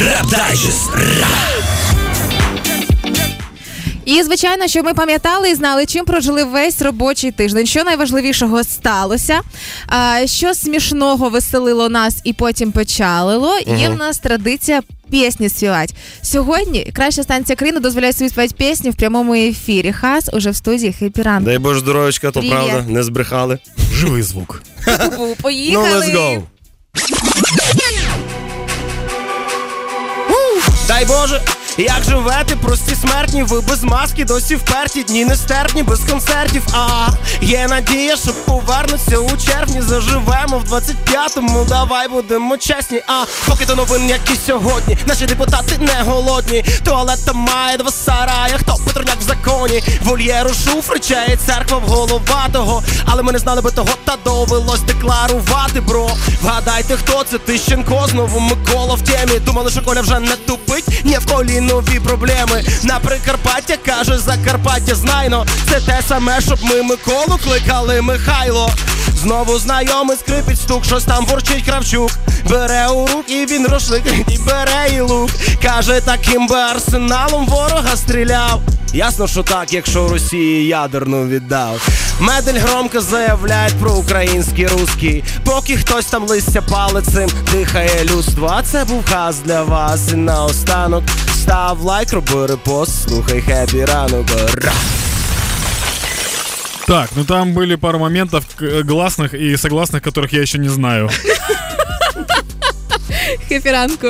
Реп-дайджест. І звичайно, що ми пам'ятали і знали, чим прожили весь робочий тиждень. Що найважливішого сталося, що смішного веселило нас і потім печалило. Є в нас традиція пісні співати. Сьогодні краща станція країни дозволяє собі співати пісні в прямому ефірі. Хас уже в студії Хепі Ранку. Дай Боже здоровечка, то Привіт. правда, не збрехали. Живий звук. Ну, Поїхали. let's go. Дай Боже, як живете, прості смертні, ви без маски, досі вперті, дні нестерпні, без концертів. А є надія, що повернуться у червні. Заживемо в 25-му. Давай будемо чесні. А поки до новин, які сьогодні. Наші депутати не голодні. Туалет там має два сарая. Хто патроняк в законі? Вольєру шуфричає церква в головатого. Але ми не знали би того, та довелось декларувати, бро. Вгадайте, хто це Тищенко, знову Микола в темі. Думали, що Коля вже не тупить, ні в колі нові проблеми. На Прикарпаття каже Закарпаття, знайно. Це те саме, щоб ми Миколу кликали Михайло. Знову знайомий скрипить стук, щось там бурчить Кравчук. Бере у руки він рушник і бере і лук. Каже, таким би арсеналом ворога стріляв. Ясно, що так, якщо Росії ядерну віддав. Медель громко заявляють про український русський. Поки хтось там листя палицем дихає людство. А це був хас для вас. І наостанок став лайк, роби репост, слухай хепі ранок. Ра! Так, ну там были пару моментов к- гласных и согласных, которых я еще не знаю. Хепі Ранку.